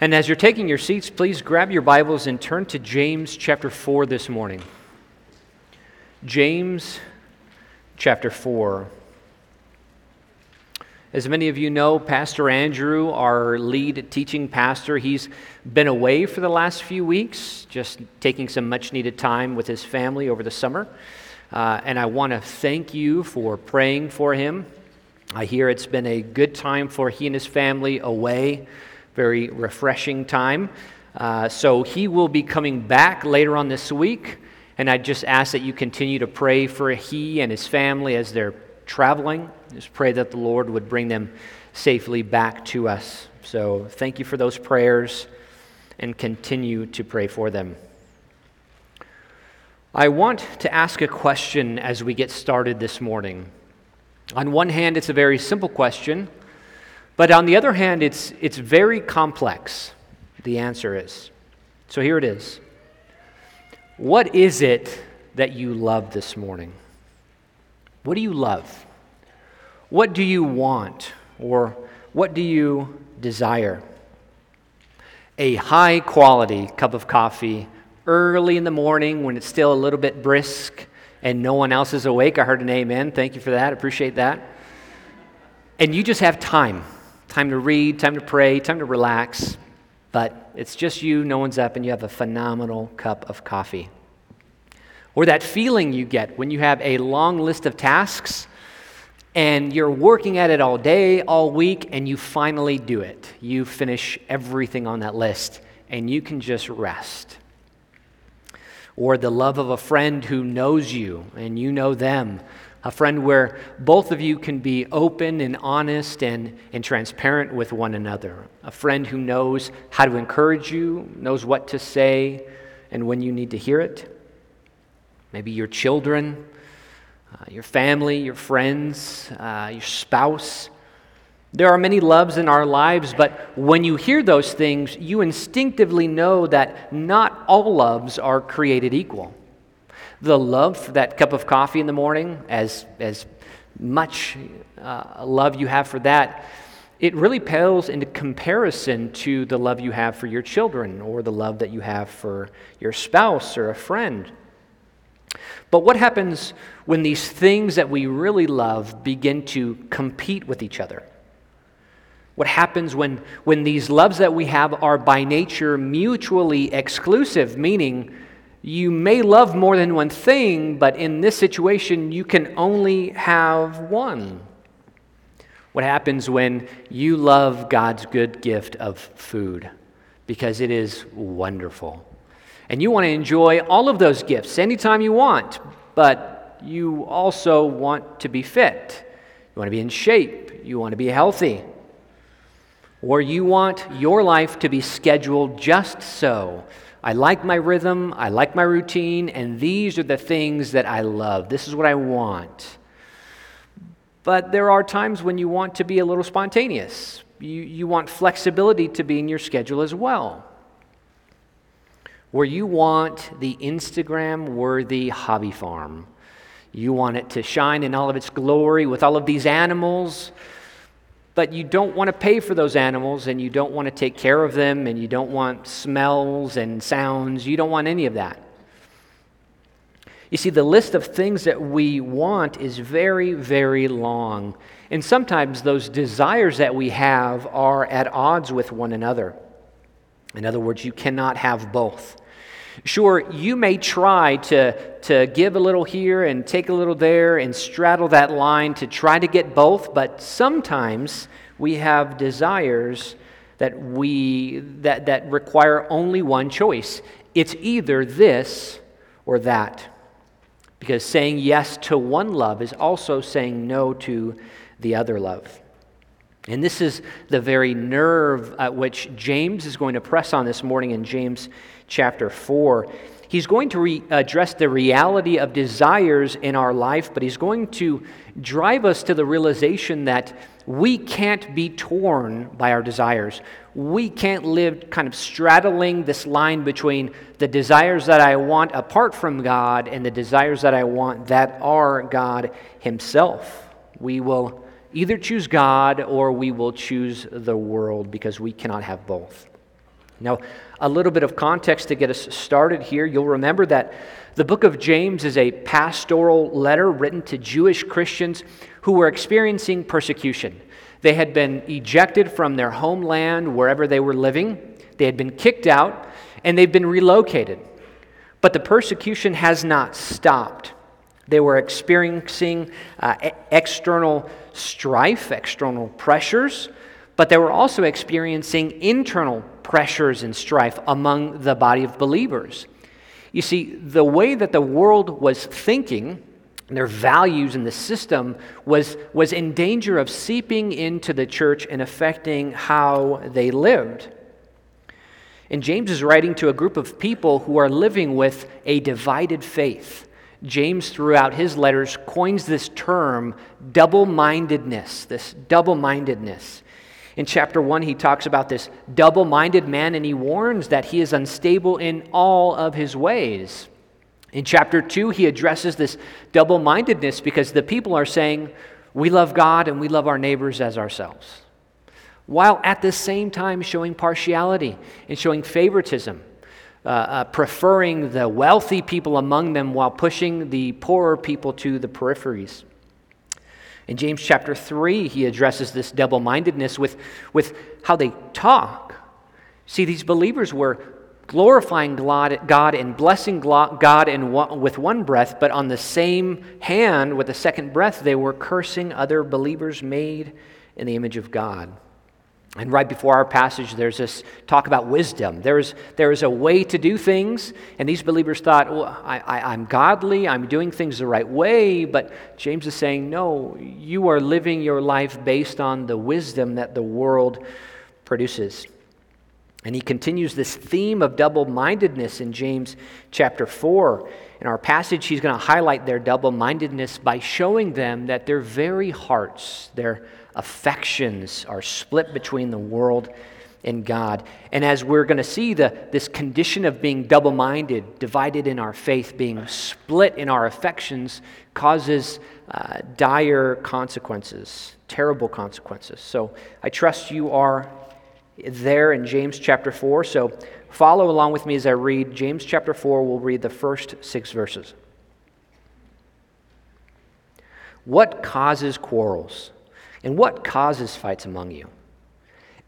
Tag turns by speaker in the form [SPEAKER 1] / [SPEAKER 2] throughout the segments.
[SPEAKER 1] And as you're taking your seats, please grab your Bibles and turn to James chapter 4 this morning. James chapter 4. As many of you know, Pastor Andrew, our lead teaching pastor, he's been away for the last few weeks, just taking some much needed time with his family over the summer. Uh, and I want to thank you for praying for him. I hear it's been a good time for he and his family away, very refreshing time. Uh, so he will be coming back later on this week. And I just ask that you continue to pray for he and his family as they're traveling. Just pray that the Lord would bring them safely back to us. So thank you for those prayers and continue to pray for them. I want to ask a question as we get started this morning. On one hand, it's a very simple question, but on the other hand, it's, it's very complex. The answer is. So here it is What is it that you love this morning? What do you love? What do you want? Or what do you desire? A high quality cup of coffee early in the morning when it's still a little bit brisk and no one else is awake. I heard an amen. Thank you for that. Appreciate that. And you just have time time to read, time to pray, time to relax. But it's just you, no one's up, and you have a phenomenal cup of coffee. Or that feeling you get when you have a long list of tasks and you're working at it all day, all week, and you finally do it. You finish everything on that list and you can just rest. Or the love of a friend who knows you and you know them. A friend where both of you can be open and honest and, and transparent with one another. A friend who knows how to encourage you, knows what to say, and when you need to hear it maybe your children, uh, your family, your friends, uh, your spouse. There are many loves in our lives, but when you hear those things, you instinctively know that not all loves are created equal. The love for that cup of coffee in the morning, as, as much uh, love you have for that, it really pales into comparison to the love you have for your children or the love that you have for your spouse or a friend. But what happens when these things that we really love begin to compete with each other? What happens when, when these loves that we have are by nature mutually exclusive, meaning you may love more than one thing, but in this situation, you can only have one? What happens when you love God's good gift of food because it is wonderful? And you want to enjoy all of those gifts anytime you want, but you also want to be fit. You want to be in shape. You want to be healthy. Or you want your life to be scheduled just so. I like my rhythm, I like my routine, and these are the things that I love. This is what I want. But there are times when you want to be a little spontaneous. You, you want flexibility to be in your schedule as well where you want the Instagram worthy hobby farm. You want it to shine in all of its glory with all of these animals, but you don't want to pay for those animals and you don't want to take care of them and you don't want smells and sounds. You don't want any of that. You see, the list of things that we want is very, very long. And sometimes those desires that we have are at odds with one another. In other words, you cannot have both. Sure, you may try to, to give a little here and take a little there and straddle that line to try to get both, but sometimes we have desires that, we, that, that require only one choice. It's either this or that. Because saying yes to one love is also saying no to the other love. And this is the very nerve at which James is going to press on this morning in James chapter 4. He's going to re- address the reality of desires in our life, but he's going to drive us to the realization that we can't be torn by our desires. We can't live kind of straddling this line between the desires that I want apart from God and the desires that I want that are God Himself. We will either choose God or we will choose the world because we cannot have both. Now, a little bit of context to get us started here. You'll remember that the book of James is a pastoral letter written to Jewish Christians who were experiencing persecution. They had been ejected from their homeland, wherever they were living, they had been kicked out, and they've been relocated. But the persecution has not stopped. They were experiencing uh, external strife, external pressures, but they were also experiencing internal pressures and strife among the body of believers. You see, the way that the world was thinking, their values and the system was, was in danger of seeping into the church and affecting how they lived. And James is writing to a group of people who are living with a divided faith. James, throughout his letters, coins this term double mindedness, this double mindedness. In chapter 1, he talks about this double minded man and he warns that he is unstable in all of his ways. In chapter 2, he addresses this double mindedness because the people are saying, We love God and we love our neighbors as ourselves, while at the same time showing partiality and showing favoritism uh, uh, preferring the wealthy people among them while pushing the poorer people to the peripheries. In James chapter 3, he addresses this double mindedness with, with how they talk. See, these believers were glorifying God and blessing God in one, with one breath, but on the same hand, with the second breath, they were cursing other believers made in the image of God. And right before our passage, there's this talk about wisdom. There's, there's a way to do things, and these believers thought, well, I, I, I'm godly, I'm doing things the right way, but James is saying, no, you are living your life based on the wisdom that the world produces. And he continues this theme of double mindedness in James chapter 4. In our passage, he's going to highlight their double mindedness by showing them that their very hearts, their affections are split between the world and God. And as we're going to see, the, this condition of being double minded, divided in our faith, being split in our affections, causes uh, dire consequences, terrible consequences. So I trust you are there in James chapter 4. So follow along with me as I read James chapter 4. We'll read the first six verses. What causes quarrels? And what causes fights among you?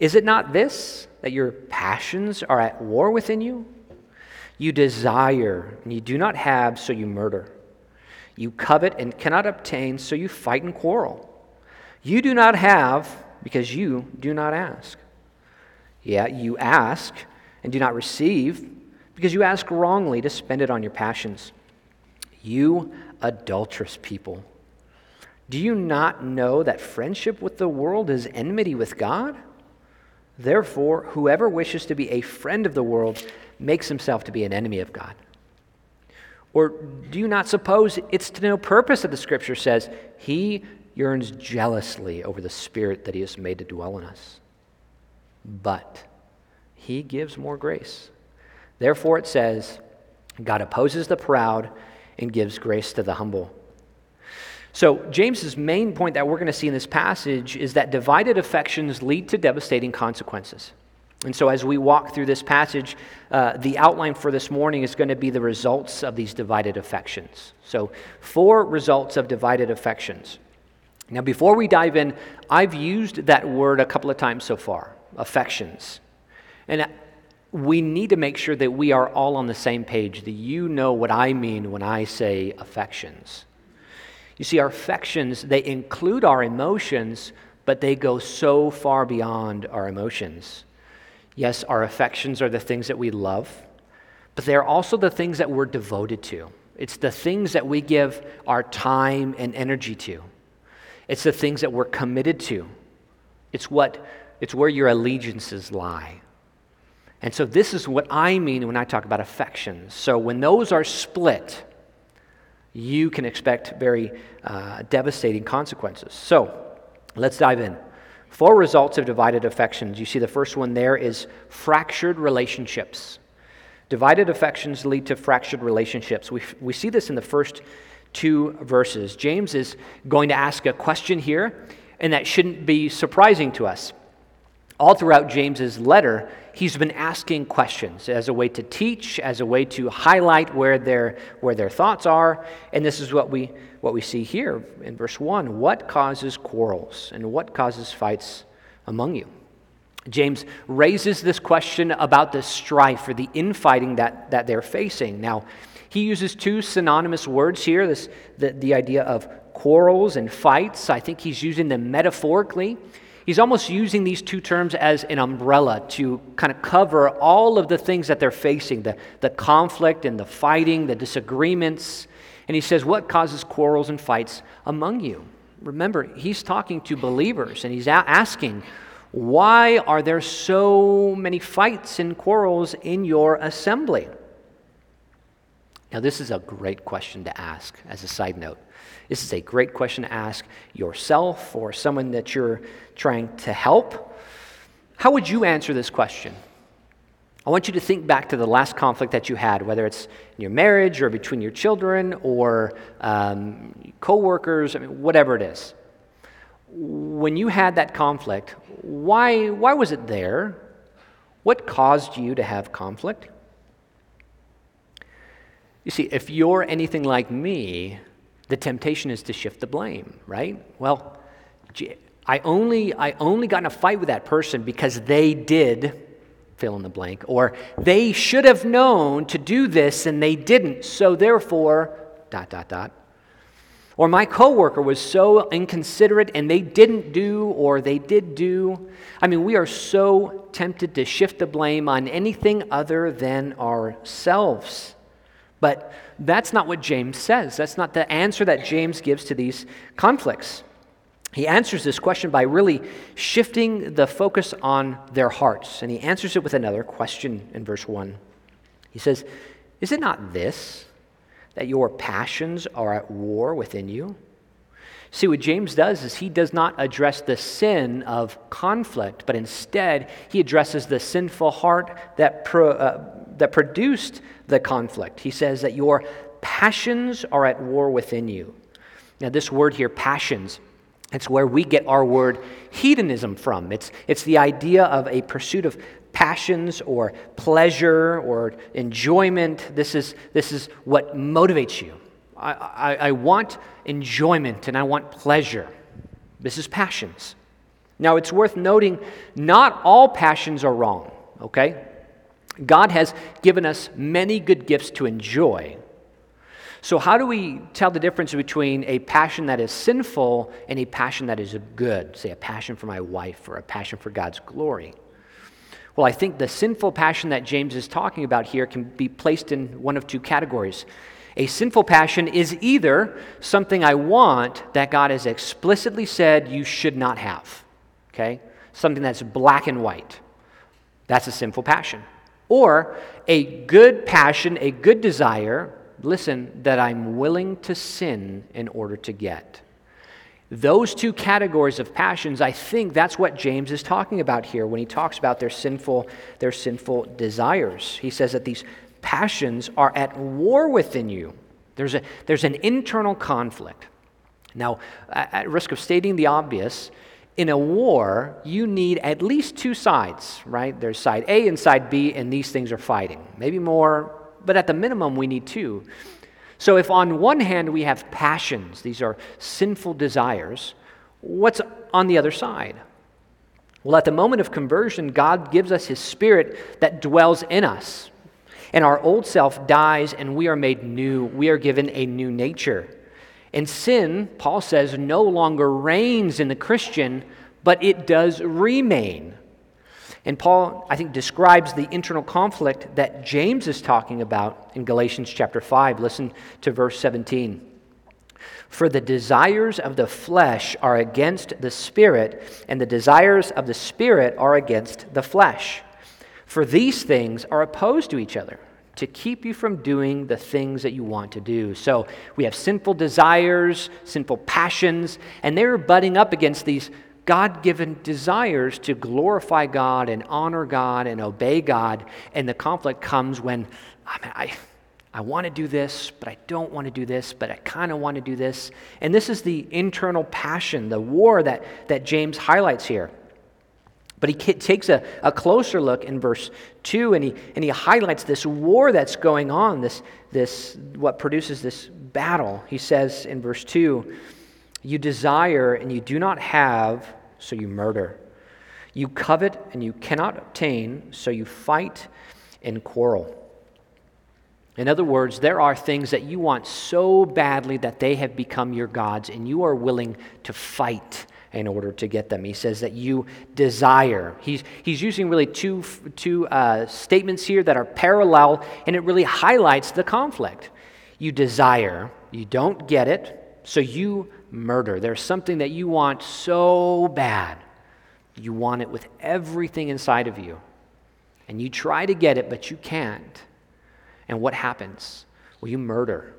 [SPEAKER 1] Is it not this, that your passions are at war within you? You desire, and you do not have, so you murder. You covet and cannot obtain, so you fight and quarrel. You do not have, because you do not ask. Yet you ask and do not receive, because you ask wrongly to spend it on your passions. You adulterous people. Do you not know that friendship with the world is enmity with God? Therefore, whoever wishes to be a friend of the world makes himself to be an enemy of God. Or do you not suppose it's to no purpose that the scripture says, He yearns jealously over the spirit that He has made to dwell in us? But He gives more grace. Therefore, it says, God opposes the proud and gives grace to the humble. So, James's main point that we're going to see in this passage is that divided affections lead to devastating consequences. And so, as we walk through this passage, uh, the outline for this morning is going to be the results of these divided affections. So, four results of divided affections. Now, before we dive in, I've used that word a couple of times so far affections. And we need to make sure that we are all on the same page, that you know what I mean when I say affections. You see, our affections, they include our emotions, but they go so far beyond our emotions. Yes, our affections are the things that we love, but they're also the things that we're devoted to. It's the things that we give our time and energy to. It's the things that we're committed to. It's what it's where your allegiances lie. And so this is what I mean when I talk about affections. So when those are split, you can expect very uh, devastating consequences. So let's dive in. Four results of divided affections. You see, the first one there is fractured relationships. Divided affections lead to fractured relationships. We, we see this in the first two verses. James is going to ask a question here, and that shouldn't be surprising to us. All throughout James's letter, he's been asking questions as a way to teach, as a way to highlight where their, where their thoughts are. And this is what we, what we see here in verse 1 What causes quarrels and what causes fights among you? James raises this question about the strife or the infighting that, that they're facing. Now, he uses two synonymous words here this, the, the idea of quarrels and fights. I think he's using them metaphorically. He's almost using these two terms as an umbrella to kind of cover all of the things that they're facing the, the conflict and the fighting, the disagreements. And he says, What causes quarrels and fights among you? Remember, he's talking to believers and he's asking, Why are there so many fights and quarrels in your assembly? Now, this is a great question to ask as a side note. This is a great question to ask yourself or someone that you're trying to help. How would you answer this question? I want you to think back to the last conflict that you had, whether it's in your marriage or between your children or um, coworkers, I mean, whatever it is. When you had that conflict, why, why was it there? What caused you to have conflict? You see, if you're anything like me, the temptation is to shift the blame, right? Well, I only, I only got in a fight with that person because they did fill in the blank, or they should have known to do this and they didn't, so therefore, dot, dot, dot. Or my coworker was so inconsiderate and they didn't do or they did do. I mean, we are so tempted to shift the blame on anything other than ourselves. But that's not what James says. That's not the answer that James gives to these conflicts. He answers this question by really shifting the focus on their hearts. And he answers it with another question in verse 1. He says, Is it not this, that your passions are at war within you? See, what James does is he does not address the sin of conflict, but instead he addresses the sinful heart that, pro, uh, that produced the conflict. He says that your passions are at war within you. Now, this word here, passions, it's where we get our word hedonism from. It's, it's the idea of a pursuit of passions or pleasure or enjoyment. This is, this is what motivates you. I, I, I want enjoyment and I want pleasure. This is passions. Now, it's worth noting not all passions are wrong, okay? God has given us many good gifts to enjoy. So, how do we tell the difference between a passion that is sinful and a passion that is good? Say, a passion for my wife or a passion for God's glory. Well, I think the sinful passion that James is talking about here can be placed in one of two categories. A sinful passion is either something I want that God has explicitly said you should not have, okay? Something that's black and white. That's a sinful passion. Or a good passion, a good desire, listen, that I'm willing to sin in order to get. Those two categories of passions, I think that's what James is talking about here when he talks about their sinful, their sinful desires. He says that these passions are at war within you. There's, a, there's an internal conflict. Now, at risk of stating the obvious, in a war, you need at least two sides, right? There's side A and side B, and these things are fighting. Maybe more, but at the minimum, we need two. So, if on one hand we have passions, these are sinful desires, what's on the other side? Well, at the moment of conversion, God gives us His Spirit that dwells in us. And our old self dies, and we are made new. We are given a new nature. And sin, Paul says, no longer reigns in the Christian, but it does remain. And Paul, I think, describes the internal conflict that James is talking about in Galatians chapter 5. Listen to verse 17. For the desires of the flesh are against the spirit, and the desires of the spirit are against the flesh. For these things are opposed to each other to keep you from doing the things that you want to do. So we have sinful desires, sinful passions, and they're butting up against these God given desires to glorify God and honor God and obey God. And the conflict comes when I, mean, I, I want to do this, but I don't want to do this, but I kind of want to do this. And this is the internal passion, the war that, that James highlights here. But he takes a, a closer look in verse 2 and he, and he highlights this war that's going on, this, this, what produces this battle. He says in verse 2 You desire and you do not have, so you murder. You covet and you cannot obtain, so you fight and quarrel. In other words, there are things that you want so badly that they have become your gods, and you are willing to fight in order to get them. He says that you desire. He's, he's using really two, two uh, statements here that are parallel, and it really highlights the conflict. You desire, you don't get it, so you murder. There's something that you want so bad. You want it with everything inside of you. And you try to get it, but you can't. And what happens? Well, you murder.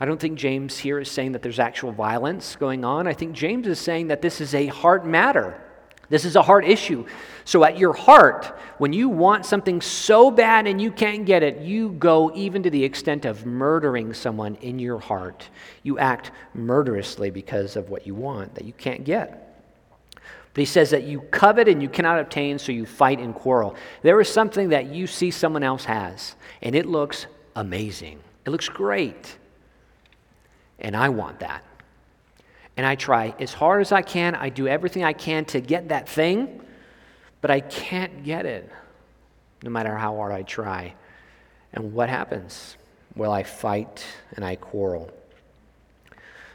[SPEAKER 1] I don't think James here is saying that there's actual violence going on. I think James is saying that this is a heart matter. This is a heart issue. So, at your heart, when you want something so bad and you can't get it, you go even to the extent of murdering someone in your heart. You act murderously because of what you want that you can't get. But he says that you covet and you cannot obtain, so you fight and quarrel. There is something that you see someone else has, and it looks amazing. It looks great. And I want that. And I try as hard as I can. I do everything I can to get that thing, but I can't get it, no matter how hard I try. And what happens? Well, I fight and I quarrel.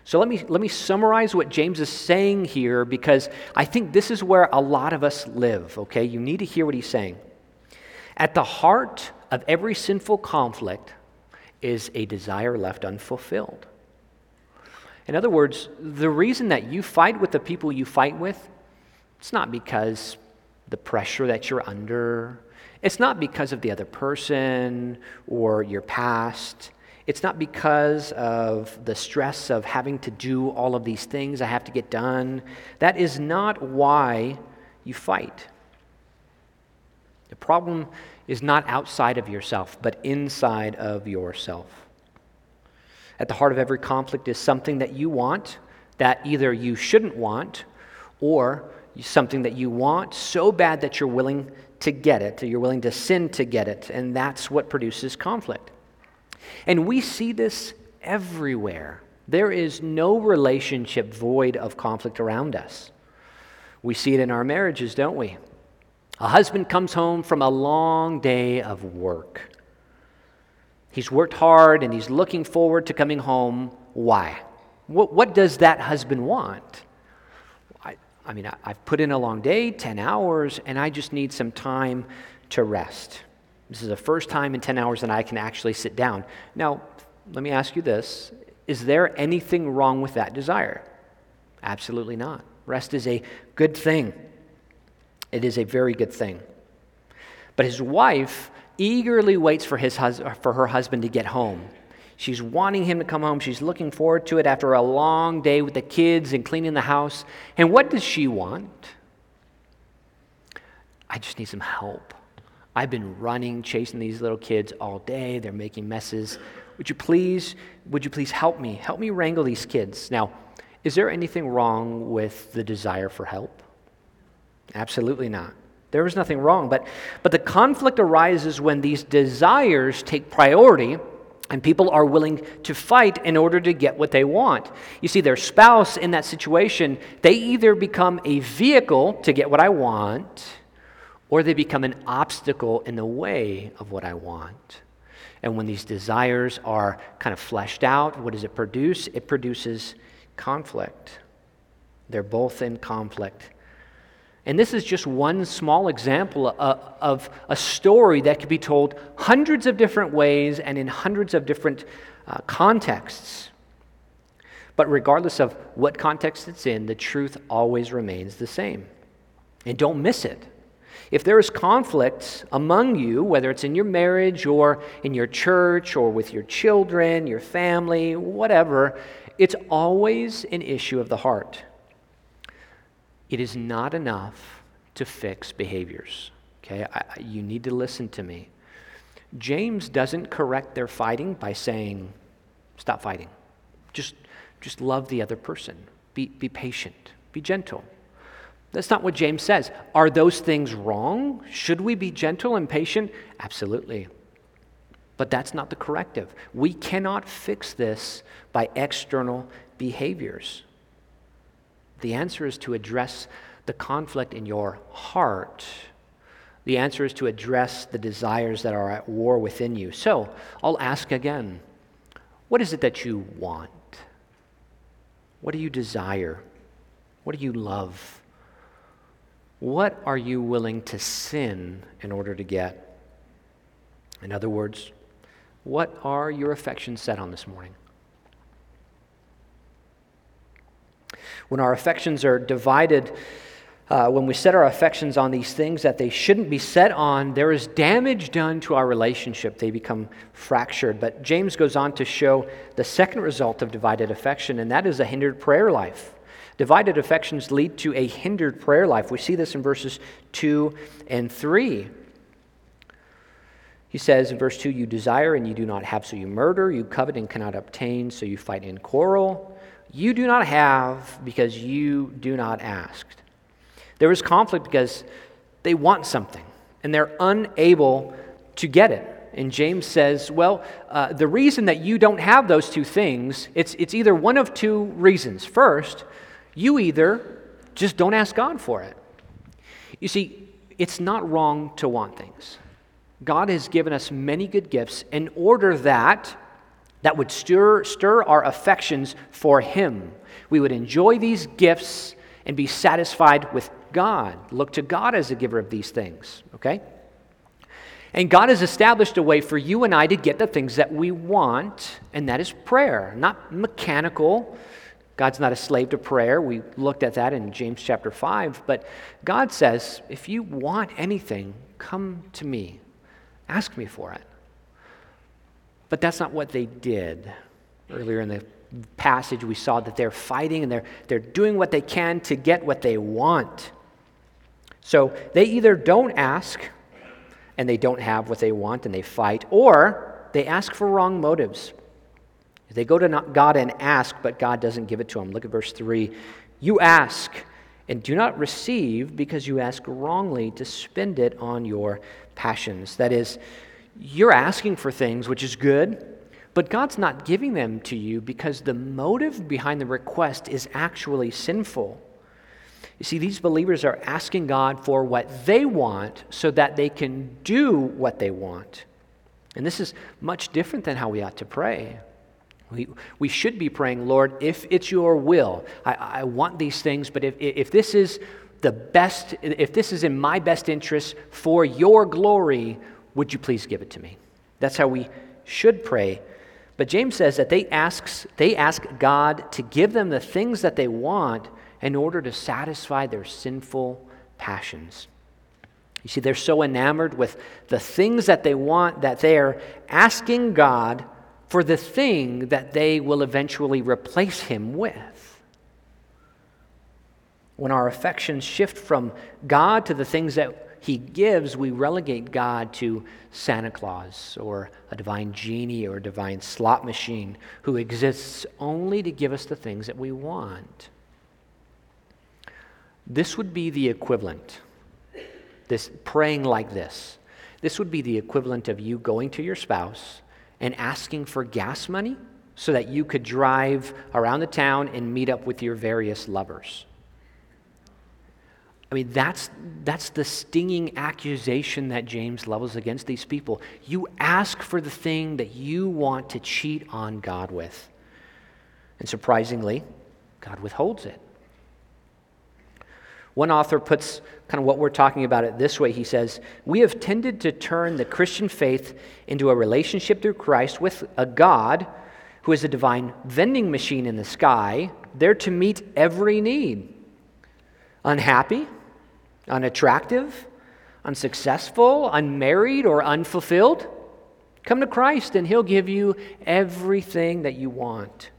[SPEAKER 1] So let me, let me summarize what James is saying here because I think this is where a lot of us live, okay? You need to hear what he's saying. At the heart of every sinful conflict is a desire left unfulfilled. In other words, the reason that you fight with the people you fight with, it's not because the pressure that you're under, it's not because of the other person or your past. It's not because of the stress of having to do all of these things I have to get done. That is not why you fight. The problem is not outside of yourself, but inside of yourself. At the heart of every conflict is something that you want that either you shouldn't want or something that you want so bad that you're willing to get it, or you're willing to sin to get it, and that's what produces conflict. And we see this everywhere. There is no relationship void of conflict around us. We see it in our marriages, don't we? A husband comes home from a long day of work. He's worked hard and he's looking forward to coming home. Why? What, what does that husband want? I, I mean, I, I've put in a long day, 10 hours, and I just need some time to rest. This is the first time in 10 hours that I can actually sit down. Now, let me ask you this Is there anything wrong with that desire? Absolutely not. Rest is a good thing, it is a very good thing. But his wife eagerly waits for, his hus- for her husband to get home. She's wanting him to come home. She's looking forward to it after a long day with the kids and cleaning the house. And what does she want? I just need some help. I've been running, chasing these little kids all day. They're making messes. Would you please, would you please help me? Help me wrangle these kids. Now, is there anything wrong with the desire for help? Absolutely not. There is nothing wrong. But, but the conflict arises when these desires take priority and people are willing to fight in order to get what they want. You see, their spouse in that situation, they either become a vehicle to get what I want or they become an obstacle in the way of what I want. And when these desires are kind of fleshed out, what does it produce? It produces conflict. They're both in conflict. And this is just one small example of, a story that could be told hundreds of different ways and in hundreds of different uh, contexts. But regardless of what context it's in, the truth always remains the same. And don't miss it. If there is conflict among you, whether it's in your marriage or in your church or with your children, your family, whatever, it's always an issue of the heart. It is not enough to fix behaviors. Okay, I, you need to listen to me. James doesn't correct their fighting by saying, stop fighting. Just, just love the other person. Be, be patient. Be gentle. That's not what James says. Are those things wrong? Should we be gentle and patient? Absolutely. But that's not the corrective. We cannot fix this by external behaviors. The answer is to address the conflict in your heart. The answer is to address the desires that are at war within you. So I'll ask again what is it that you want? What do you desire? What do you love? What are you willing to sin in order to get? In other words, what are your affections set on this morning? When our affections are divided, uh, when we set our affections on these things that they shouldn't be set on, there is damage done to our relationship. They become fractured. But James goes on to show the second result of divided affection, and that is a hindered prayer life. Divided affections lead to a hindered prayer life. We see this in verses 2 and 3. He says in verse 2 You desire and you do not have, so you murder. You covet and cannot obtain, so you fight and quarrel. You do not have because you do not ask. There is conflict because they want something and they're unable to get it. And James says, well, uh, the reason that you don't have those two things, it's, it's either one of two reasons. First, you either just don't ask God for it. You see, it's not wrong to want things. God has given us many good gifts in order that that would stir, stir our affections for Him. We would enjoy these gifts and be satisfied with God. Look to God as a giver of these things, okay? And God has established a way for you and I to get the things that we want, and that is prayer, not mechanical, God's not a slave to prayer. We looked at that in James chapter 5. But God says, if you want anything, come to me. Ask me for it. But that's not what they did. Earlier in the passage, we saw that they're fighting and they're, they're doing what they can to get what they want. So they either don't ask and they don't have what they want and they fight, or they ask for wrong motives. They go to God and ask, but God doesn't give it to them. Look at verse 3. You ask and do not receive because you ask wrongly to spend it on your passions. That is, you're asking for things, which is good, but God's not giving them to you because the motive behind the request is actually sinful. You see, these believers are asking God for what they want so that they can do what they want. And this is much different than how we ought to pray. We, we should be praying, Lord, if it's your will, I, I want these things, but if, if this is the best, if this is in my best interest for your glory, would you please give it to me? That's how we should pray. But James says that they, asks, they ask God to give them the things that they want in order to satisfy their sinful passions. You see, they're so enamored with the things that they want that they are asking God for the thing that they will eventually replace him with. When our affections shift from God to the things that he gives, we relegate God to Santa Claus or a divine genie or a divine slot machine who exists only to give us the things that we want. This would be the equivalent, this praying like this. This would be the equivalent of you going to your spouse and asking for gas money so that you could drive around the town and meet up with your various lovers. I mean, that's, that's the stinging accusation that James levels against these people. You ask for the thing that you want to cheat on God with. And surprisingly, God withholds it. One author puts kind of what we're talking about it this way. He says, We have tended to turn the Christian faith into a relationship through Christ with a God who is a divine vending machine in the sky, there to meet every need. Unhappy, unattractive, unsuccessful, unmarried, or unfulfilled? Come to Christ and He'll give you everything that you want.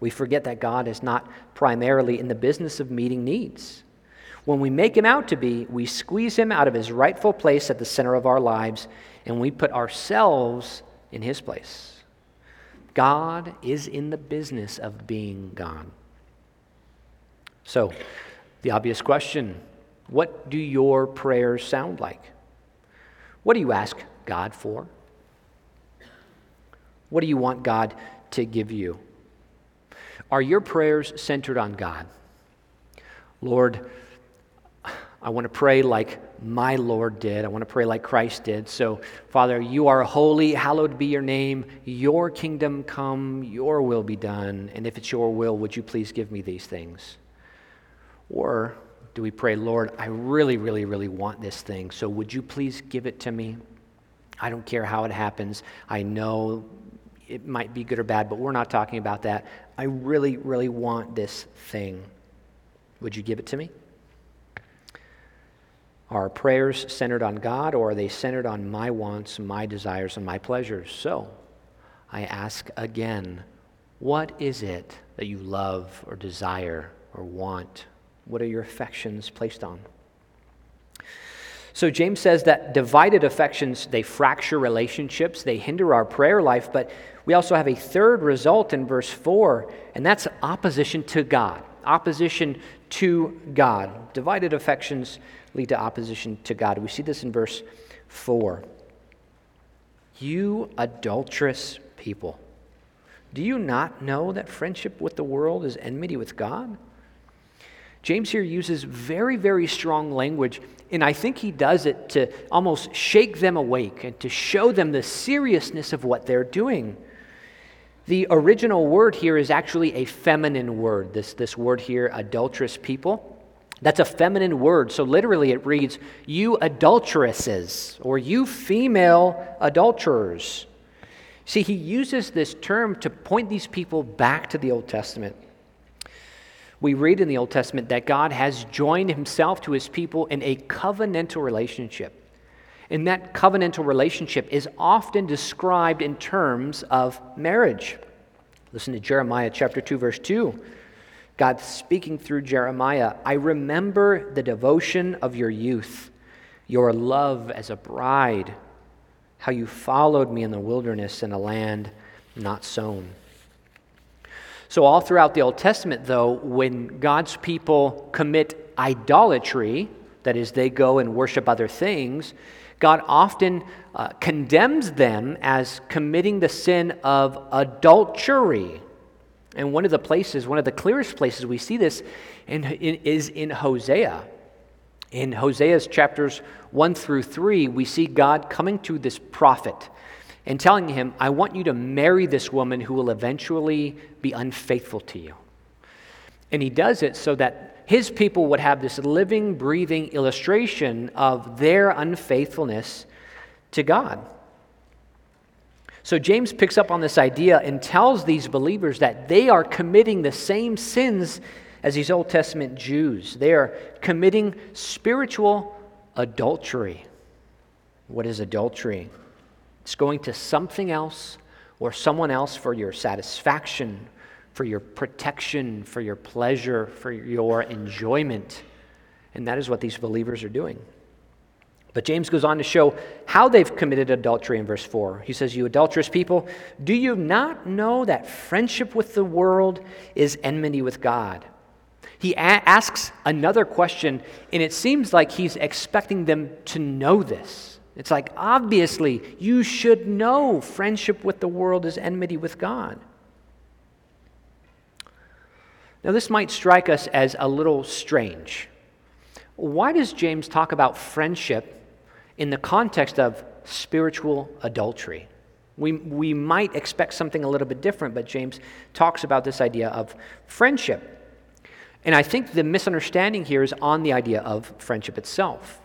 [SPEAKER 1] We forget that God is not primarily in the business of meeting needs. When we make him out to be, we squeeze him out of his rightful place at the center of our lives and we put ourselves in his place. God is in the business of being God. So, The obvious question what do your prayers sound like? What do you ask God for? What do you want God to give you? Are your prayers centered on God? Lord, I want to pray like my Lord did. I want to pray like Christ did. So, Father, you are holy. Hallowed be your name. Your kingdom come. Your will be done. And if it's your will, would you please give me these things? Or do we pray, Lord, I really, really, really want this thing. So, would you please give it to me? I don't care how it happens. I know it might be good or bad, but we're not talking about that. I really, really want this thing. Would you give it to me? Are prayers centered on God or are they centered on my wants, my desires, and my pleasures? So I ask again what is it that you love or desire or want? What are your affections placed on? So James says that divided affections they fracture relationships, they hinder our prayer life, but we also have a third result in verse 4, and that's opposition to God. Opposition to God. Divided affections lead to opposition to God. We see this in verse 4. You adulterous people, do you not know that friendship with the world is enmity with God? James here uses very, very strong language, and I think he does it to almost shake them awake and to show them the seriousness of what they're doing. The original word here is actually a feminine word, this, this word here, adulterous people. That's a feminine word. So literally it reads, You adulteresses, or you female adulterers. See, he uses this term to point these people back to the Old Testament. We read in the Old Testament that God has joined himself to his people in a covenantal relationship. And that covenantal relationship is often described in terms of marriage. Listen to Jeremiah chapter 2 verse 2. God speaking through Jeremiah, I remember the devotion of your youth, your love as a bride, how you followed me in the wilderness in a land not sown. So, all throughout the Old Testament, though, when God's people commit idolatry, that is, they go and worship other things, God often uh, condemns them as committing the sin of adultery. And one of the places, one of the clearest places we see this in, in, is in Hosea. In Hosea's chapters 1 through 3, we see God coming to this prophet and telling him, I want you to marry this woman who will eventually be unfaithful to you. And he does it so that his people would have this living, breathing illustration of their unfaithfulness to God. So James picks up on this idea and tells these believers that they are committing the same sins as these Old Testament Jews. They are committing spiritual adultery. What is adultery? It's going to something else or someone else for your satisfaction, for your protection, for your pleasure, for your enjoyment. And that is what these believers are doing. But James goes on to show how they've committed adultery in verse 4. He says, You adulterous people, do you not know that friendship with the world is enmity with God? He a- asks another question, and it seems like he's expecting them to know this. It's like, obviously, you should know friendship with the world is enmity with God. Now, this might strike us as a little strange. Why does James talk about friendship in the context of spiritual adultery. We, we might expect something a little bit different, but James talks about this idea of friendship. And I think the misunderstanding here is on the idea of friendship itself.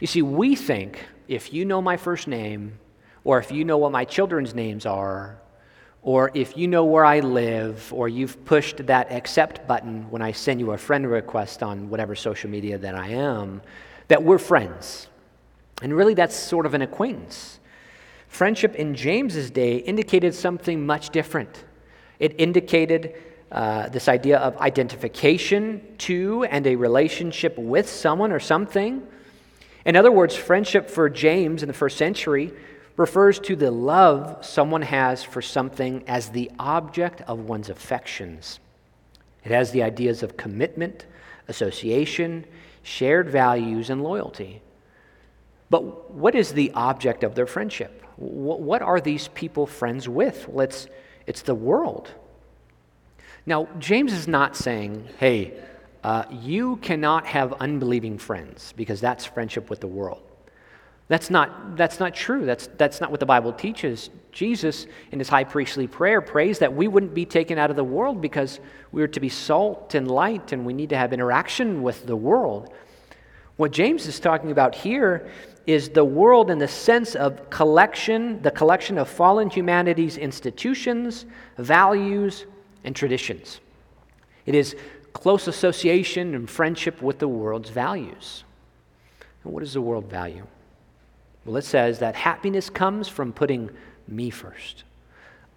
[SPEAKER 1] You see, we think if you know my first name, or if you know what my children's names are, or if you know where I live, or you've pushed that accept button when I send you a friend request on whatever social media that I am, that we're friends. And really, that's sort of an acquaintance. Friendship in James's day indicated something much different. It indicated uh, this idea of identification to and a relationship with someone or something. In other words, friendship for James in the first century refers to the love someone has for something as the object of one's affections. It has the ideas of commitment, association, shared values, and loyalty. But what is the object of their friendship? What are these people friends with? Well, it's, it's the world. Now, James is not saying, hey, uh, you cannot have unbelieving friends because that's friendship with the world. That's not, that's not true. That's, that's not what the Bible teaches. Jesus, in his high priestly prayer, prays that we wouldn't be taken out of the world because we are to be salt and light and we need to have interaction with the world. What James is talking about here is the world in the sense of collection, the collection of fallen humanity's institutions, values, and traditions. It is close association and friendship with the world's values. And what does the world value? Well, it says that happiness comes from putting me first.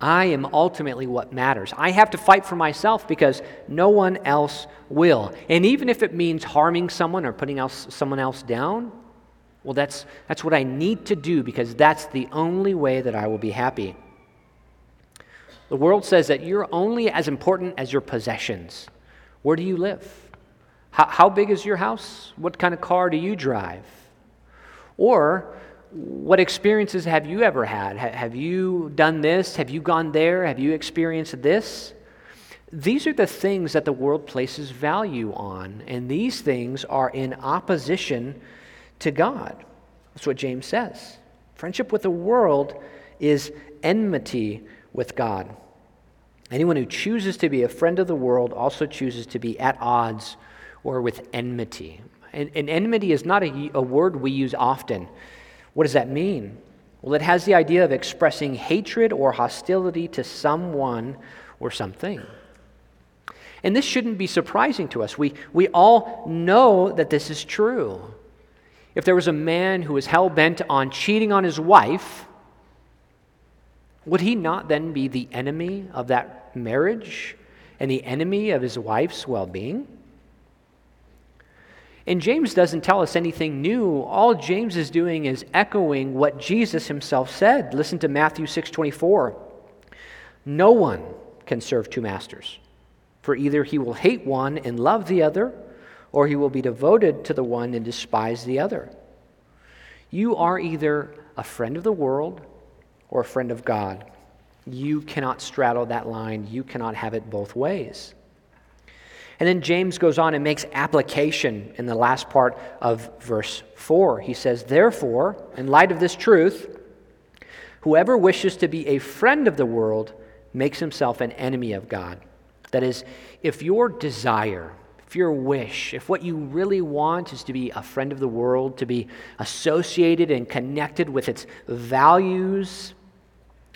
[SPEAKER 1] I am ultimately what matters. I have to fight for myself because no one else will. And even if it means harming someone or putting else, someone else down, well, that's, that's what I need to do because that's the only way that I will be happy. The world says that you're only as important as your possessions. Where do you live? How, how big is your house? What kind of car do you drive? Or what experiences have you ever had? Have you done this? Have you gone there? Have you experienced this? These are the things that the world places value on, and these things are in opposition to God. That's what James says. Friendship with the world is enmity with God. Anyone who chooses to be a friend of the world also chooses to be at odds or with enmity. And, and enmity is not a, a word we use often. What does that mean? Well, it has the idea of expressing hatred or hostility to someone or something. And this shouldn't be surprising to us. We, we all know that this is true. If there was a man who was hell bent on cheating on his wife, would he not then be the enemy of that marriage and the enemy of his wife's well being? And James doesn't tell us anything new. All James is doing is echoing what Jesus himself said. Listen to Matthew 6:24. No one can serve two masters, for either he will hate one and love the other, or he will be devoted to the one and despise the other. You are either a friend of the world or a friend of God. You cannot straddle that line. You cannot have it both ways. And then James goes on and makes application in the last part of verse 4. He says, Therefore, in light of this truth, whoever wishes to be a friend of the world makes himself an enemy of God. That is, if your desire, if your wish, if what you really want is to be a friend of the world, to be associated and connected with its values,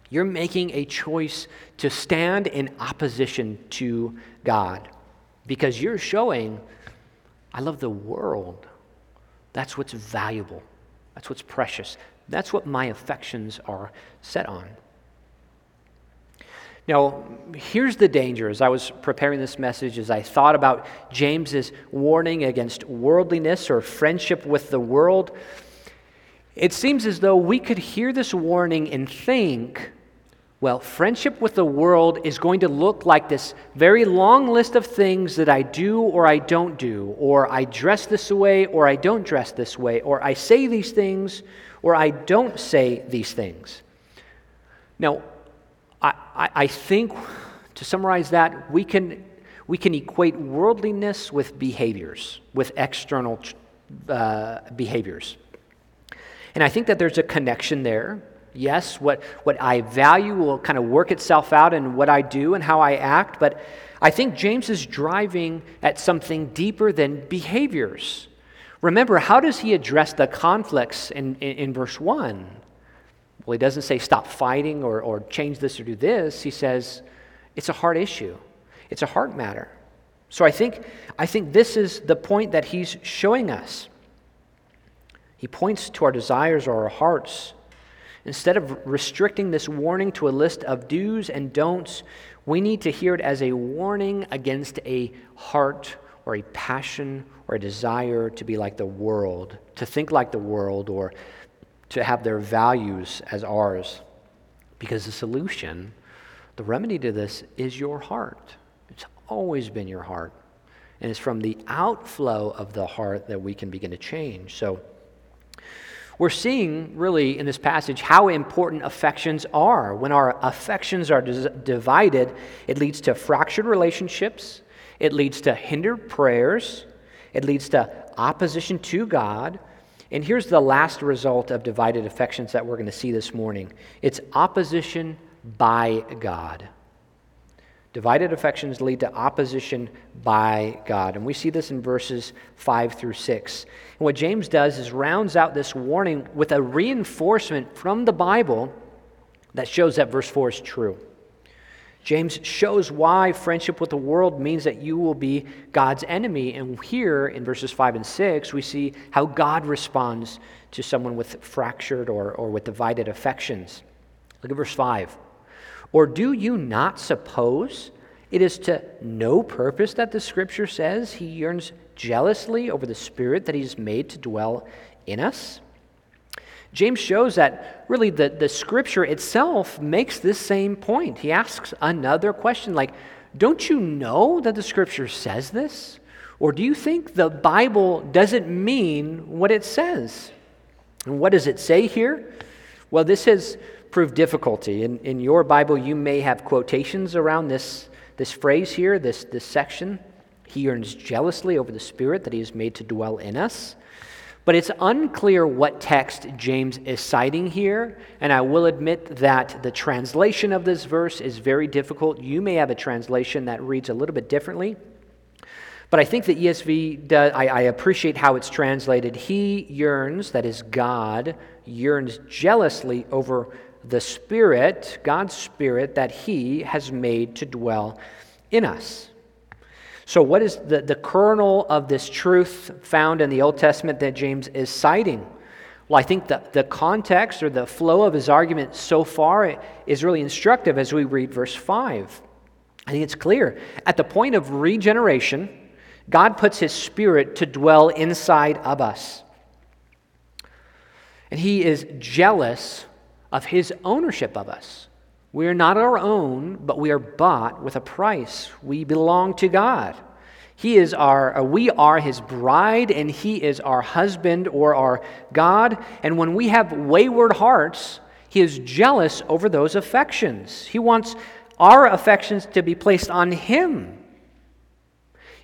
[SPEAKER 1] you're making a choice to stand in opposition to God because you're showing, I love the world. That's what's valuable, that's what's precious, that's what my affections are set on. Now, here's the danger. As I was preparing this message, as I thought about James's warning against worldliness or friendship with the world, it seems as though we could hear this warning and think, well, friendship with the world is going to look like this very long list of things that I do or I don't do, or I dress this way or I don't dress this way, or I say these things or I don't say these things. Now, I, I, I think to summarize that, we can, we can equate worldliness with behaviors, with external uh, behaviors. And I think that there's a connection there Yes, what, what I value will kind of work itself out in what I do and how I act, but I think James is driving at something deeper than behaviors. Remember, how does he address the conflicts in, in, in verse 1? Well, he doesn't say stop fighting or, or change this or do this. He says it's a hard issue, it's a heart matter. So I think, I think this is the point that he's showing us. He points to our desires or our hearts Instead of restricting this warning to a list of do's and don'ts, we need to hear it as a warning against a heart or a passion or a desire to be like the world, to think like the world, or to have their values as ours. Because the solution, the remedy to this, is your heart. It's always been your heart. And it's from the outflow of the heart that we can begin to change. So we're seeing really in this passage how important affections are. When our affections are dis- divided, it leads to fractured relationships, it leads to hindered prayers, it leads to opposition to God. And here's the last result of divided affections that we're going to see this morning it's opposition by God. Divided affections lead to opposition by God. And we see this in verses 5 through 6. And what James does is rounds out this warning with a reinforcement from the Bible that shows that verse 4 is true. James shows why friendship with the world means that you will be God's enemy. And here in verses 5 and 6, we see how God responds to someone with fractured or, or with divided affections. Look at verse 5. Or do you not suppose it is to no purpose that the scripture says he yearns jealously over the spirit that he's made to dwell in us? James shows that really the, the scripture itself makes this same point. He asks another question like, Don't you know that the scripture says this? Or do you think the Bible doesn't mean what it says? And what does it say here? Well, this has prove difficulty. In, in your Bible, you may have quotations around this, this phrase here, this, this section. He yearns jealously over the Spirit that He has made to dwell in us. But it's unclear what text James is citing here, and I will admit that the translation of this verse is very difficult. You may have a translation that reads a little bit differently. But I think the ESV does, I, I appreciate how it's translated. He yearns, that is, God yearns jealously over the Spirit, God's Spirit, that He has made to dwell in us. So, what is the, the kernel of this truth found in the Old Testament that James is citing? Well, I think the, the context or the flow of his argument so far is really instructive as we read verse 5. I think it's clear. At the point of regeneration, God puts his spirit to dwell inside of us. And he is jealous of his ownership of us. We are not our own, but we are bought with a price. We belong to God. He is our, uh, we are his bride, and he is our husband or our God. And when we have wayward hearts, he is jealous over those affections. He wants our affections to be placed on him.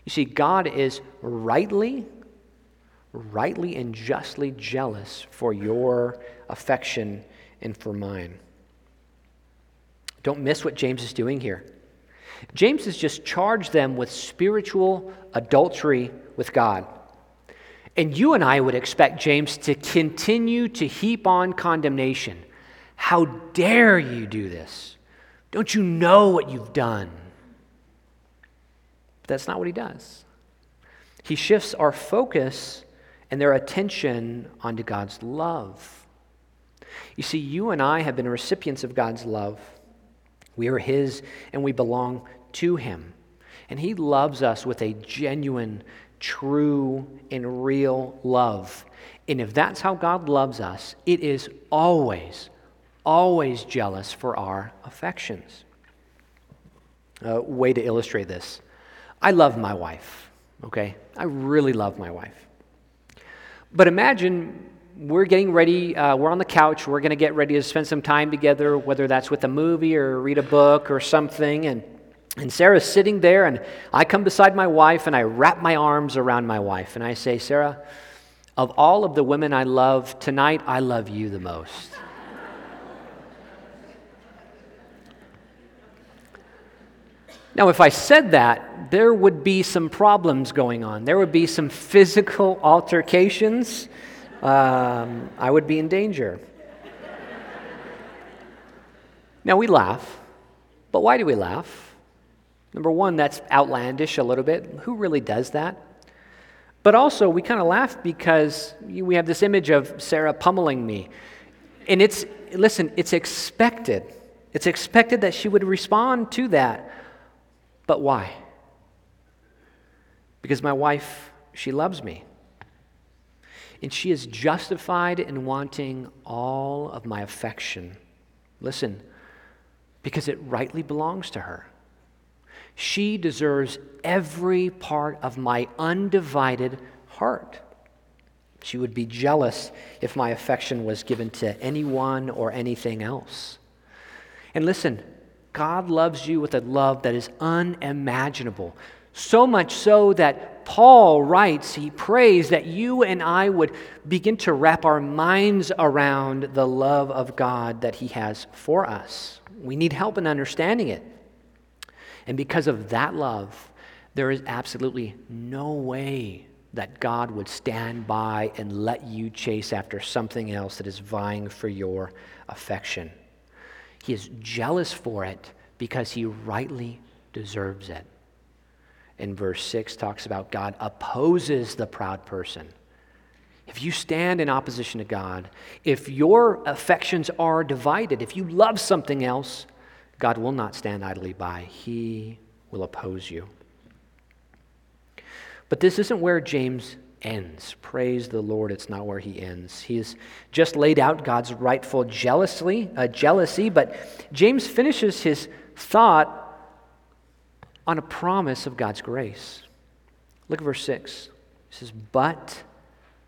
[SPEAKER 1] You see, God is rightly, rightly and justly jealous for your affection and for mine. Don't miss what James is doing here. James has just charged them with spiritual adultery with God. And you and I would expect James to continue to heap on condemnation. How dare you do this? Don't you know what you've done? But that's not what he does. He shifts our focus and their attention onto God's love. You see, you and I have been recipients of God's love. We are His and we belong to Him. And He loves us with a genuine, true, and real love. And if that's how God loves us, it is always, always jealous for our affections. A way to illustrate this I love my wife, okay? I really love my wife. But imagine we're getting ready, uh, we're on the couch, we're going to get ready to spend some time together, whether that's with a movie or read a book or something. And, and Sarah's sitting there, and I come beside my wife and I wrap my arms around my wife and I say, Sarah, of all of the women I love, tonight I love you the most. Now, if I said that, there would be some problems going on. There would be some physical altercations um, I would be in danger. now, we laugh, but why do we laugh? Number one, that's outlandish a little bit. Who really does that? But also, we kind of laugh because we have this image of Sarah pummeling me. And it's, listen, it's expected. It's expected that she would respond to that. But why? Because my wife, she loves me. And she is justified in wanting all of my affection. Listen, because it rightly belongs to her. She deserves every part of my undivided heart. She would be jealous if my affection was given to anyone or anything else. And listen, God loves you with a love that is unimaginable. So much so that Paul writes, he prays that you and I would begin to wrap our minds around the love of God that he has for us. We need help in understanding it. And because of that love, there is absolutely no way that God would stand by and let you chase after something else that is vying for your affection. He is jealous for it because he rightly deserves it. In verse 6 talks about God opposes the proud person. If you stand in opposition to God, if your affections are divided, if you love something else, God will not stand idly by. He will oppose you. But this isn't where James ends. Praise the Lord, it's not where he ends. He has just laid out God's rightful jealousy, uh, jealousy, but James finishes his thought on a promise of God's grace. Look at verse 6. It says, But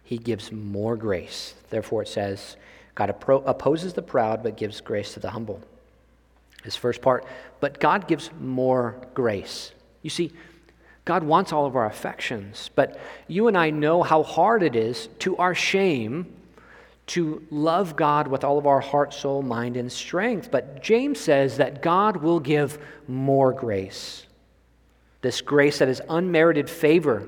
[SPEAKER 1] he gives more grace. Therefore, it says, God opposes the proud, but gives grace to the humble. This first part, but God gives more grace. You see, God wants all of our affections, but you and I know how hard it is, to our shame, to love God with all of our heart, soul, mind, and strength. But James says that God will give more grace. This grace that is unmerited favor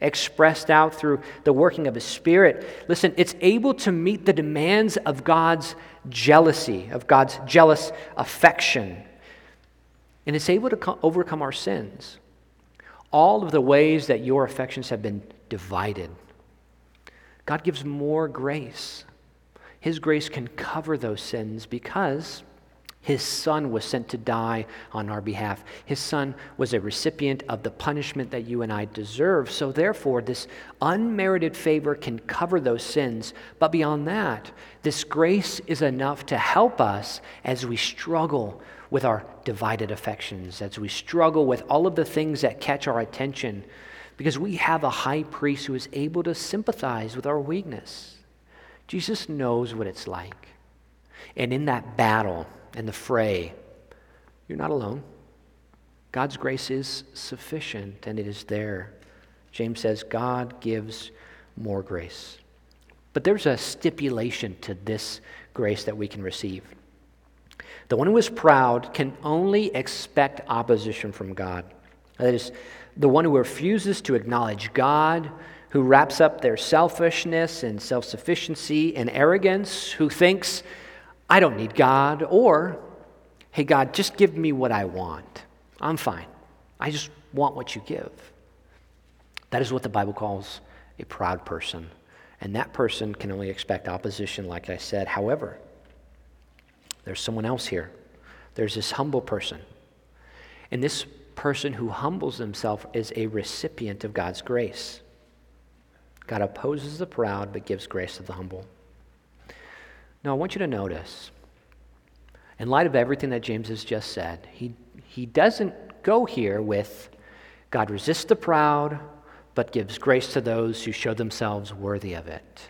[SPEAKER 1] expressed out through the working of His Spirit. Listen, it's able to meet the demands of God's jealousy, of God's jealous affection. And it's able to overcome our sins all of the ways that your affections have been divided. God gives more grace. His grace can cover those sins because his son was sent to die on our behalf. His son was a recipient of the punishment that you and I deserve. So, therefore, this unmerited favor can cover those sins. But beyond that, this grace is enough to help us as we struggle with our divided affections, as we struggle with all of the things that catch our attention, because we have a high priest who is able to sympathize with our weakness. Jesus knows what it's like. And in that battle and the fray, you're not alone. God's grace is sufficient and it is there. James says God gives more grace. But there's a stipulation to this grace that we can receive. The one who is proud can only expect opposition from God. That is, the one who refuses to acknowledge God, who wraps up their selfishness and self sufficiency and arrogance, who thinks, I don't need God, or, hey, God, just give me what I want. I'm fine. I just want what you give. That is what the Bible calls a proud person. And that person can only expect opposition, like I said. However, there's someone else here. There's this humble person. And this person who humbles himself is a recipient of God's grace. God opposes the proud but gives grace to the humble. Now, I want you to notice, in light of everything that James has just said, he, he doesn't go here with God resists the proud but gives grace to those who show themselves worthy of it.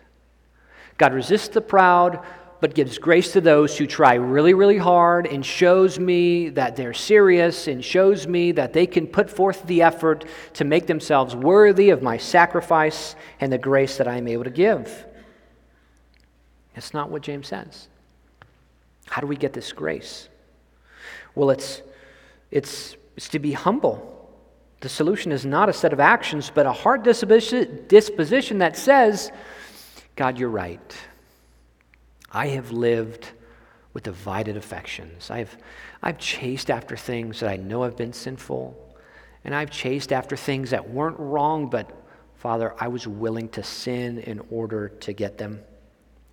[SPEAKER 1] God resists the proud but gives grace to those who try really, really hard and shows me that they're serious and shows me that they can put forth the effort to make themselves worthy of my sacrifice and the grace that I am able to give. It's not what James says. How do we get this grace? Well, it's, it's, it's to be humble. The solution is not a set of actions, but a heart disposition that says, God, you're right. I have lived with divided affections. I've, I've chased after things that I know have been sinful, and I've chased after things that weren't wrong, but Father, I was willing to sin in order to get them.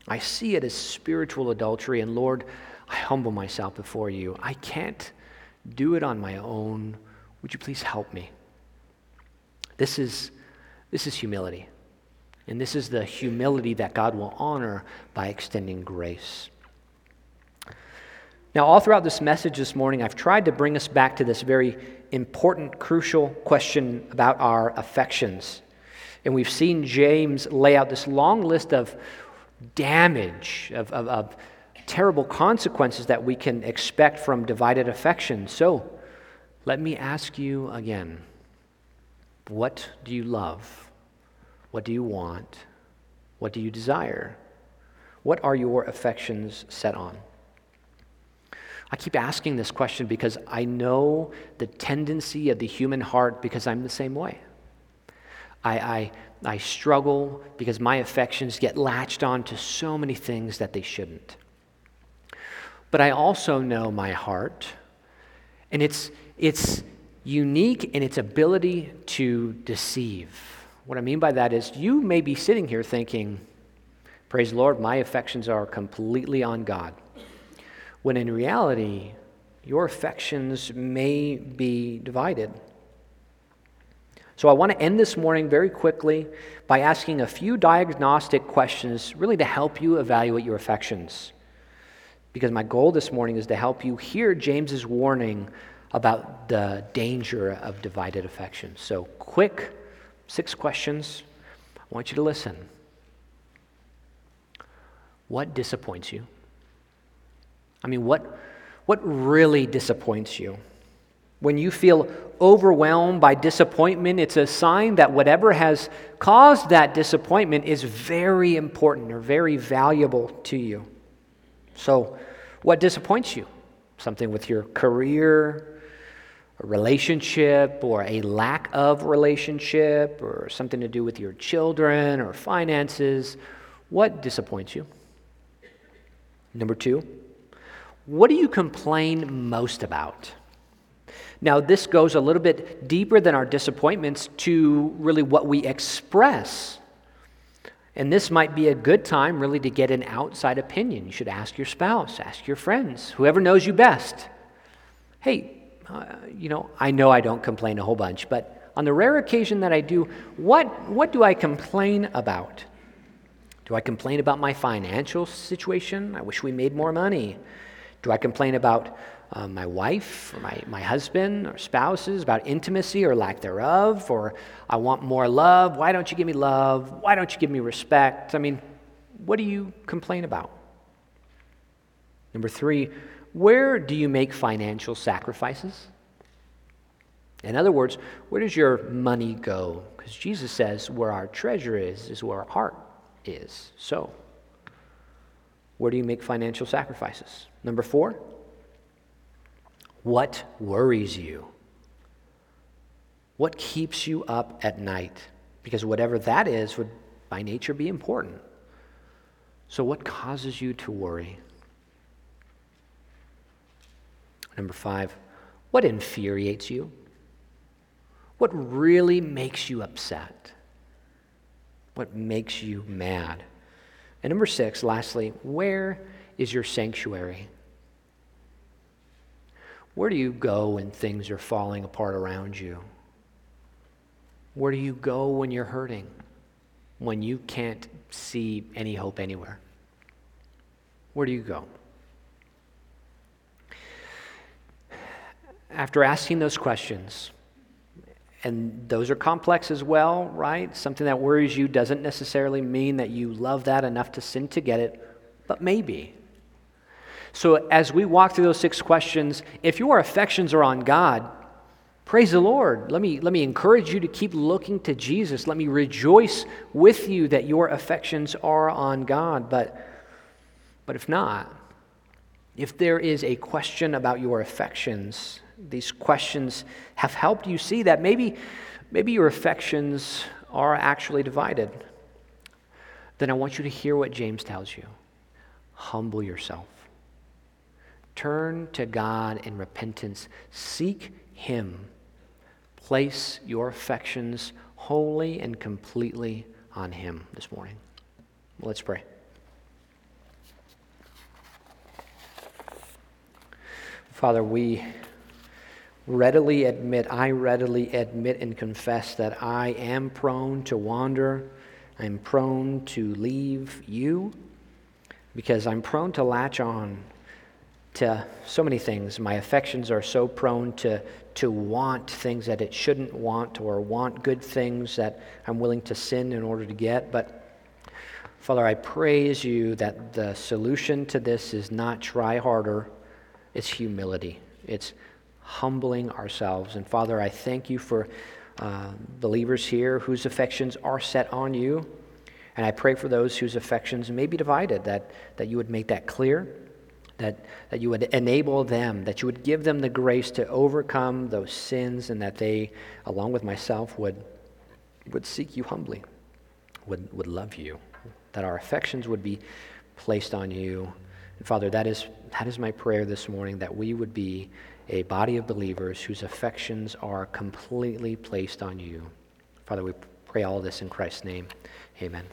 [SPEAKER 1] I see it as spiritual adultery, and Lord, I humble myself before you. I can't do it on my own. Would you please help me? This is, this is humility. And this is the humility that God will honor by extending grace. Now, all throughout this message this morning, I've tried to bring us back to this very important, crucial question about our affections. And we've seen James lay out this long list of damage, of, of, of terrible consequences that we can expect from divided affection. So, let me ask you again what do you love? What do you want? What do you desire? What are your affections set on? I keep asking this question because I know the tendency of the human heart because I'm the same way. I, I, I struggle because my affections get latched on to so many things that they shouldn't. But I also know my heart, and it's, it's unique in its ability to deceive. What I mean by that is you may be sitting here thinking, Praise the Lord, my affections are completely on God. When in reality, your affections may be divided. So I want to end this morning very quickly by asking a few diagnostic questions, really to help you evaluate your affections. Because my goal this morning is to help you hear James's warning about the danger of divided affections. So, quick, six questions. I want you to listen. What disappoints you? I mean, what, what really disappoints you? When you feel overwhelmed by disappointment, it's a sign that whatever has caused that disappointment is very important or very valuable to you. So, what disappoints you? Something with your career, a relationship, or a lack of relationship, or something to do with your children or finances. What disappoints you? Number two, what do you complain most about? Now, this goes a little bit deeper than our disappointments to really what we express. And this might be a good time, really, to get an outside opinion. You should ask your spouse, ask your friends, whoever knows you best. Hey, uh, you know, I know I don't complain a whole bunch, but on the rare occasion that I do, what, what do I complain about? Do I complain about my financial situation? I wish we made more money. Do I complain about uh, my wife or my, my husband or spouses, about intimacy or lack thereof? Or I want more love. Why don't you give me love? Why don't you give me respect? I mean, what do you complain about? Number three, where do you make financial sacrifices? In other words, where does your money go? Because Jesus says, where our treasure is, is where our heart is. So, where do you make financial sacrifices? Number four, what worries you? What keeps you up at night? Because whatever that is would by nature be important. So, what causes you to worry? Number five, what infuriates you? What really makes you upset? What makes you mad? And number six, lastly, where is your sanctuary? Where do you go when things are falling apart around you? Where do you go when you're hurting? When you can't see any hope anywhere? Where do you go? After asking those questions, and those are complex as well, right? Something that worries you doesn't necessarily mean that you love that enough to sin to get it, but maybe. So, as we walk through those six questions, if your affections are on God, praise the Lord. Let me, let me encourage you to keep looking to Jesus. Let me rejoice with you that your affections are on God. But, but if not, if there is a question about your affections, these questions have helped you see that maybe, maybe your affections are actually divided, then I want you to hear what James tells you. Humble yourself. Turn to God in repentance. Seek Him. Place your affections wholly and completely on Him this morning. Let's pray. Father, we readily admit, I readily admit and confess that I am prone to wander. I'm prone to leave you because I'm prone to latch on to so many things. My affections are so prone to, to want things that it shouldn't want or want good things that I'm willing to sin in order to get. But Father, I praise you that the solution to this is not try harder, it's humility. It's humbling ourselves. And Father, I thank you for uh, believers here whose affections are set on you. And I pray for those whose affections may be divided, that, that you would make that clear, that, that you would enable them, that you would give them the grace to overcome those sins, and that they, along with myself, would, would seek you humbly, would, would love you, that our affections would be placed on you. And Father, that is, that is my prayer this morning, that we would be a body of believers whose affections are completely placed on you. Father, we pray all this in Christ's name. Amen.